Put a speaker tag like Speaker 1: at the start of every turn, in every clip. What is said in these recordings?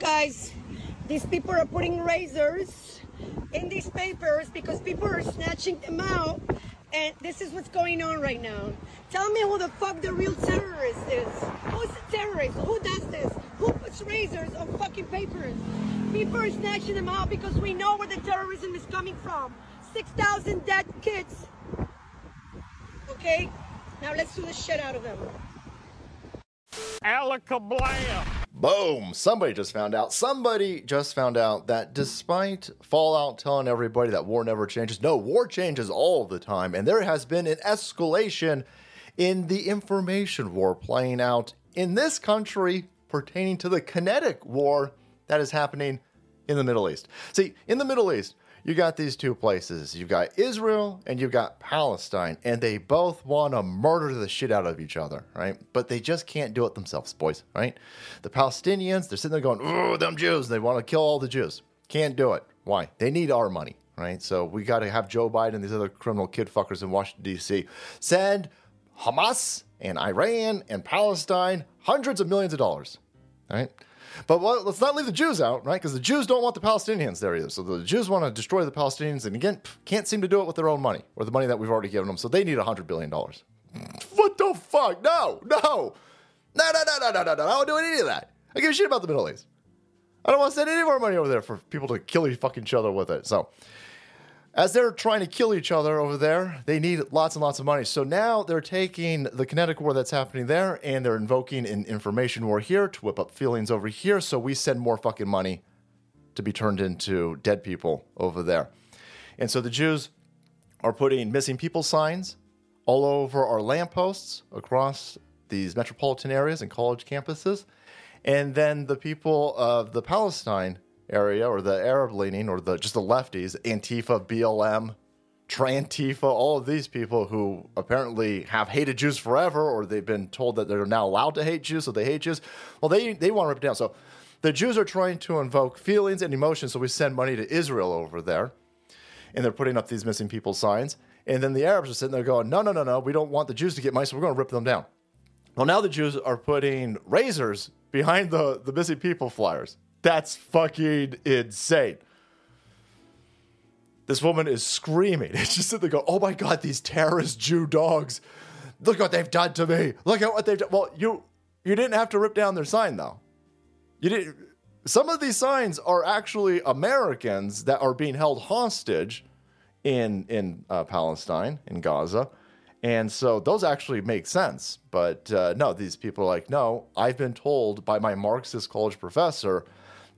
Speaker 1: Guys, these people are putting razors in these papers because people are snatching them out. And this is what's going on right now. Tell me who the fuck the real terrorist is. Who's the terrorist? Who does this? Who puts razors on fucking papers? People are snatching them out because we know where the terrorism is coming from. 6,000 dead kids. Okay? Now let's do the shit out of them.
Speaker 2: Alakablam.
Speaker 3: Boom! Somebody just found out. Somebody just found out that despite Fallout telling everybody that war never changes, no, war changes all the time. And there has been an escalation in the information war playing out in this country pertaining to the kinetic war that is happening in the Middle East. See, in the Middle East, you got these two places. You've got Israel and you've got Palestine, and they both want to murder the shit out of each other, right? But they just can't do it themselves, boys, right? The Palestinians, they're sitting there going, "Oh, them Jews! They want to kill all the Jews. Can't do it. Why? They need our money, right? So we got to have Joe Biden and these other criminal kid fuckers in Washington D.C. send Hamas and Iran and Palestine hundreds of millions of dollars, right? But let's not leave the Jews out, right? Because the Jews don't want the Palestinians there either. So the Jews want to destroy the Palestinians, and again, can't seem to do it with their own money or the money that we've already given them. So they need $100 billion. What the fuck? No, no, no, no, no, no, no, no. I don't do any of that. I give a shit about the Middle East. I don't want to send any more money over there for people to kill each fucking each other with it. So as they're trying to kill each other over there, they need lots and lots of money. So now they're taking the kinetic war that's happening there and they're invoking an information war here to whip up feelings over here. So we send more fucking money to be turned into dead people over there. And so the Jews are putting missing people signs all over our lampposts across these metropolitan areas and college campuses. And then the people of the Palestine area or the Arab leaning or the just the lefties, Antifa, BLM, Trantifa, all of these people who apparently have hated Jews forever, or they've been told that they're now allowed to hate Jews, so they hate Jews. Well, they they want to rip it down. So the Jews are trying to invoke feelings and emotions, so we send money to Israel over there, and they're putting up these missing people signs. And then the Arabs are sitting there going, no, no, no, no, we don't want the Jews to get money, so we're going to rip them down. Well, now the Jews are putting razors behind the, the missing people flyers. That's fucking insane. This woman is screaming. It's just that they go, oh my God, these terrorist Jew dogs. Look what they've done to me. Look at what they've done. Well, you you didn't have to rip down their sign though. You didn't some of these signs are actually Americans that are being held hostage in in uh, Palestine, in Gaza. And so those actually make sense. But uh, no, these people are like, no, I've been told by my Marxist college professor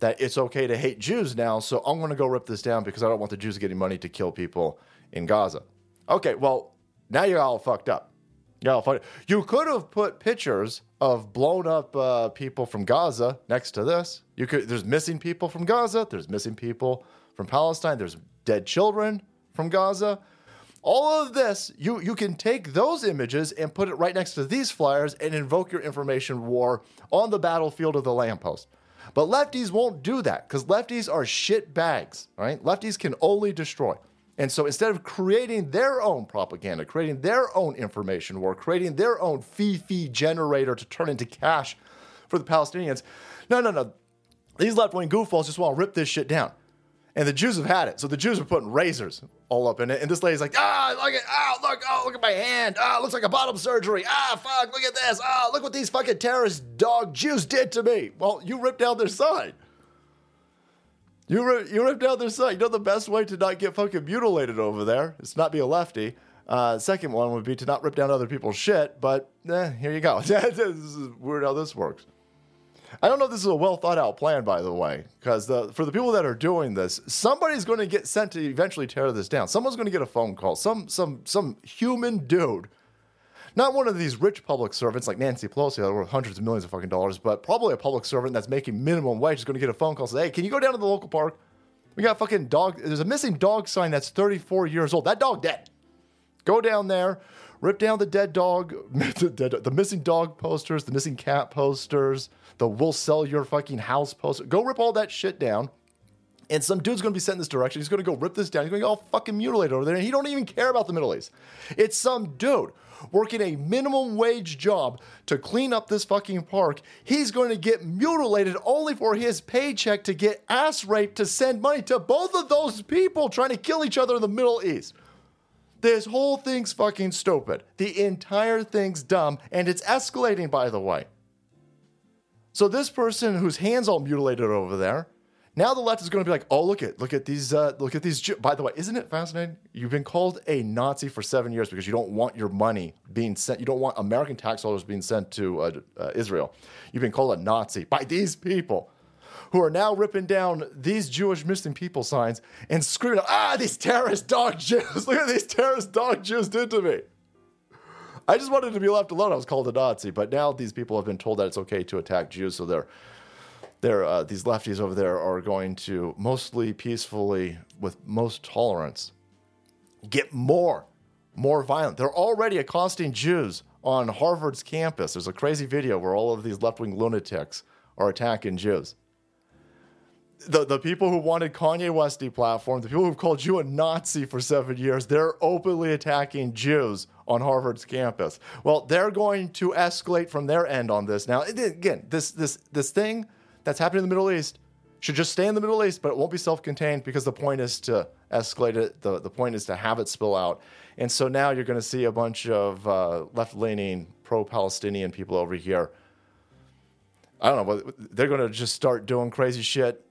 Speaker 3: that it's okay to hate Jews now, so I'm going to go rip this down because I don't want the Jews getting money to kill people in Gaza. Okay, well, now you're all fucked up. You're all fucked. You could have put pictures of blown up uh, people from Gaza next to this. You could. There's missing people from Gaza. There's missing people from Palestine. There's dead children from Gaza. All of this, you you can take those images and put it right next to these flyers and invoke your information war on the battlefield of the lamppost. But lefties won't do that because lefties are shit bags, right? Lefties can only destroy. And so instead of creating their own propaganda, creating their own information war, creating their own fee fee generator to turn into cash for the Palestinians, no, no, no. These left wing goofballs just want to rip this shit down. And the Jews have had it. So the Jews are putting razors all up in it. And this lady's like, ah, look at, oh, look, oh, look at my hand. Ah, looks like a bottom surgery. Ah, fuck, look at this. Ah, look what these fucking terrorist dog Jews did to me. Well, you ripped down their sign. You, rip, you ripped down their sign. You know the best way to not get fucking mutilated over there is not be a lefty. Uh, second one would be to not rip down other people's shit, but eh, here you go. this is weird how this works. I don't know if this is a well thought out plan, by the way, because for the people that are doing this, somebody's going to get sent to eventually tear this down. Someone's going to get a phone call. Some some some human dude, not one of these rich public servants like Nancy Pelosi that are worth hundreds of millions of fucking dollars, but probably a public servant that's making minimum wage is going to get a phone call. Say, hey, can you go down to the local park? We got fucking dog. There's a missing dog sign that's 34 years old. That dog dead. Go down there, rip down the dead dog, the, dead, the missing dog posters, the missing cat posters the we'll sell your fucking house poster. Go rip all that shit down And some dude's gonna be sent in this direction. He's gonna go rip this down. He's gonna go all fucking mutilated over there. And he don't even care about the Middle East. It's some dude working a minimum wage job to clean up this fucking park. He's going to get mutilated only for his paycheck to get ass raped to send money to both of those people trying to kill each other in the Middle East. This whole thing's fucking stupid. The entire thing's dumb, and it's escalating, by the way. So this person whose hands all mutilated over there, now the left is going to be like, oh look at look at these uh, look at these. By the way, isn't it fascinating? You've been called a Nazi for seven years because you don't want your money being sent. You don't want American tax dollars being sent to uh, uh, Israel. You've been called a Nazi by these people who are now ripping down these Jewish missing people signs and screaming, ah, these terrorist dog Jews. Look at these terrorist dog Jews did to me. I just wanted to be left alone. I was called a Nazi, but now these people have been told that it's okay to attack Jews, so they're they're uh, these lefties over there are going to mostly peacefully, with most tolerance, get more, more violent. They're already accosting Jews on Harvard's campus. There's a crazy video where all of these left wing lunatics are attacking Jews the, the people who wanted Kanye West deplatformed, the people who've called you a Nazi for seven years, they're openly attacking Jews on Harvard's campus. Well, they're going to escalate from their end on this. Now, again, this this this thing that's happening in the Middle East should just stay in the Middle East, but it won't be self-contained because the point is to escalate it. The, the point is to have it spill out. And so now you're going to see a bunch of uh, left-leaning, pro-Palestinian people over here. I don't know, but they're going to just start doing crazy shit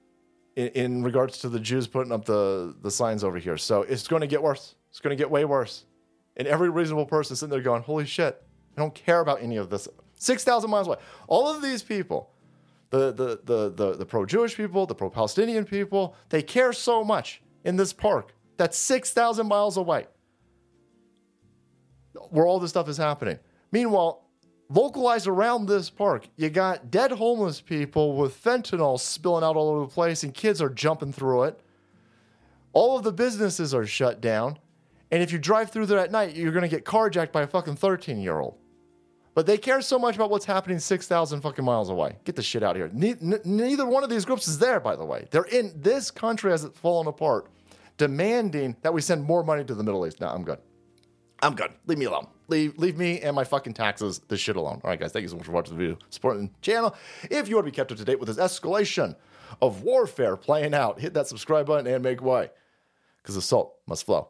Speaker 3: in, in regards to the Jews putting up the, the signs over here. So it's going to get worse. It's going to get way worse. And every reasonable person sitting there going, holy shit, I don't care about any of this. 6,000 miles away. All of these people, the, the, the, the, the pro Jewish people, the pro Palestinian people, they care so much in this park that's 6,000 miles away where all this stuff is happening. Meanwhile, localized around this park, you got dead homeless people with fentanyl spilling out all over the place, and kids are jumping through it. All of the businesses are shut down. And if you drive through there at night, you're going to get carjacked by a fucking 13 year old. But they care so much about what's happening 6,000 fucking miles away. Get the shit out of here. Ne- n- neither one of these groups is there, by the way. They're in this country as it's fallen apart, demanding that we send more money to the Middle East. Now, I'm good. I'm good. Leave me alone leave leave me and my fucking taxes this shit alone. All right, guys, thank you so much for watching the video, supporting the channel. If you want to be kept up to date with this escalation of warfare playing out, hit that subscribe button and make way, because the salt must flow.